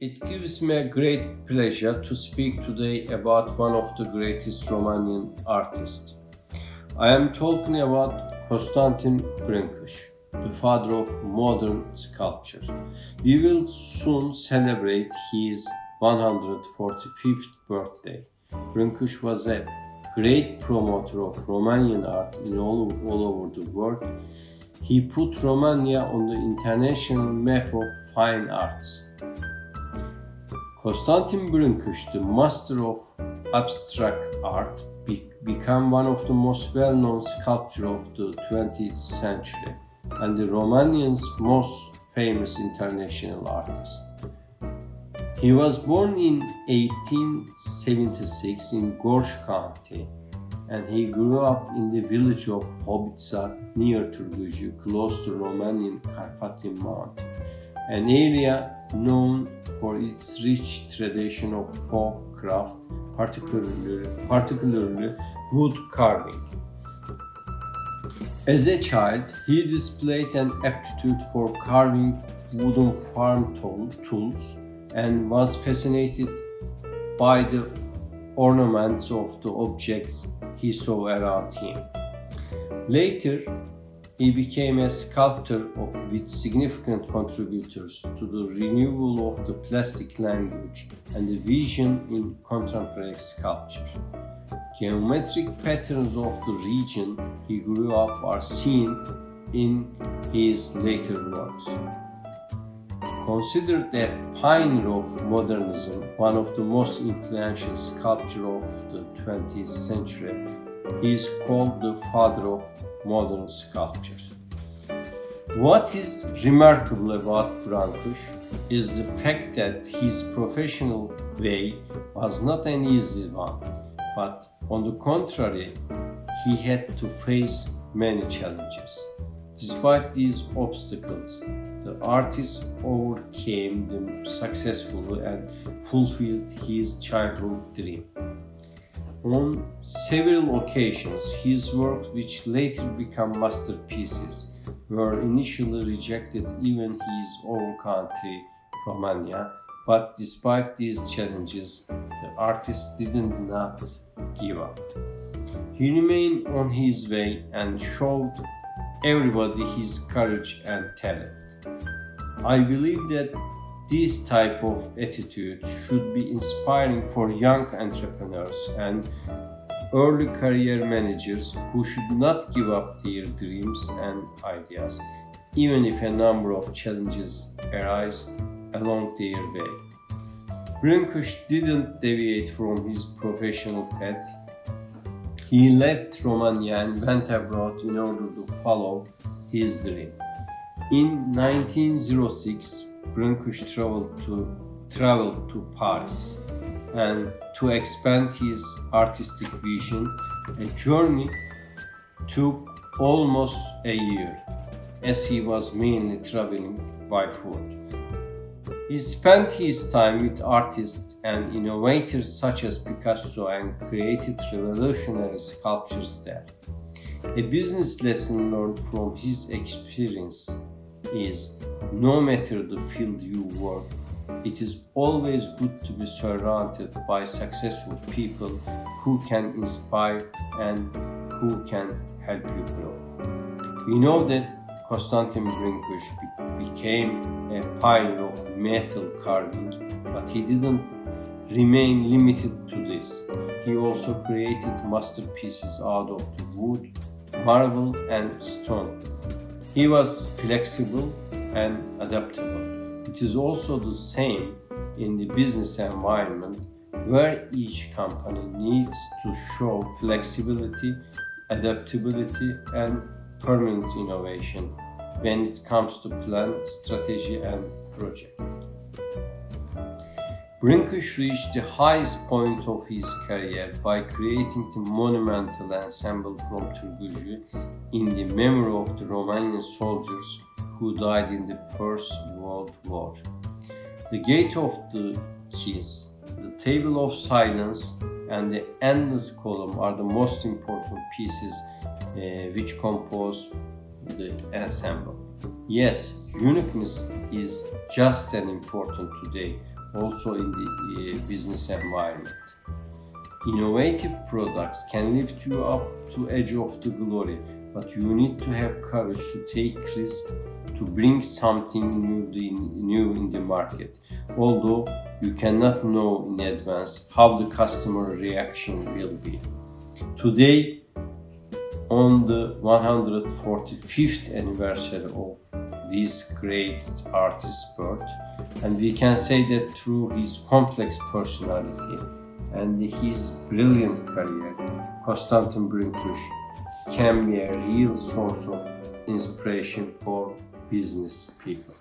It gives me a great pleasure to speak today about one of the greatest Romanian artists. I am talking about Constantin Brâncuși, the father of modern sculpture. We will soon celebrate his 145th birthday. Brâncuși was a great promoter of Romanian art in all, all over the world. He put Romania on the international map of fine arts. Constantin Brâncuși, the master of abstract art, be- became one of the most well-known sculptors of the 20th century and the Romanian's most famous international artist. He was born in 1876 in Gorj County and he grew up in the village of Hobița near Târgu close to Romanian Carpathian Mountain, an area known for its rich tradition of folk craft, particularly, particularly wood carving. As a child, he displayed an aptitude for carving wooden farm tools and was fascinated by the ornaments of the objects he saw around him. Later, he became a sculptor with significant contributors to the renewal of the plastic language and the vision in contemporary sculpture. Geometric patterns of the region he grew up are seen in his later works. Considered a pioneer of modernism, one of the most influential sculptors of the 20th century, he is called the father of modern sculpture. What is remarkable about Brâncuși is the fact that his professional way was not an easy one, but on the contrary, he had to face many challenges. Despite these obstacles, the artist overcame them successfully and fulfilled his childhood dream. On several occasions, his works, which later became masterpieces, were initially rejected even his own country, Romania. But despite these challenges, the artist did not give up. He remained on his way and showed everybody his courage and talent. I believe that this type of attitude should be inspiring for young entrepreneurs and early career managers who should not give up their dreams and ideas, even if a number of challenges arise along their way. Brâncuși didn't deviate from his professional path. He left Romania and went abroad in order to follow his dream. In 1906, Brâncuși traveled to, traveled to Paris and to expand his artistic vision, a journey took almost a year as he was mainly traveling by foot. He spent his time with artists and innovators such as Picasso and created revolutionary sculptures there. A business lesson learned from his experience is no matter the field you work, it is always good to be surrounded by successful people who can inspire and who can help you grow. We know that Constantin Brâncuși became a pioneer of metal carving, but he didn't remain limited to this. He also created masterpieces out of wood, marble, and stone. He was flexible and adaptable. It is also the same in the business environment where each company needs to show flexibility, adaptability, and permanent innovation when it comes to plan, strategy, and project. Brâncuși reached the highest point of his career by creating the monumental ensemble from Târgu in the memory of the Romanian soldiers who died in the First World War. The Gate of the Kiss, the Table of Silence, and the Endless Column are the most important pieces uh, which compose the ensemble. Yes, uniqueness is just as important today also in the uh, business environment. Innovative products can lift you up to edge of the glory, but you need to have courage to take risks to bring something new in, new in the market. Although you cannot know in advance how the customer reaction will be. Today, on the 145th anniversary of this great artist's birth, and we can say that through his complex personality and his brilliant career, Constantin Brâncuși can be a real source of inspiration for business people.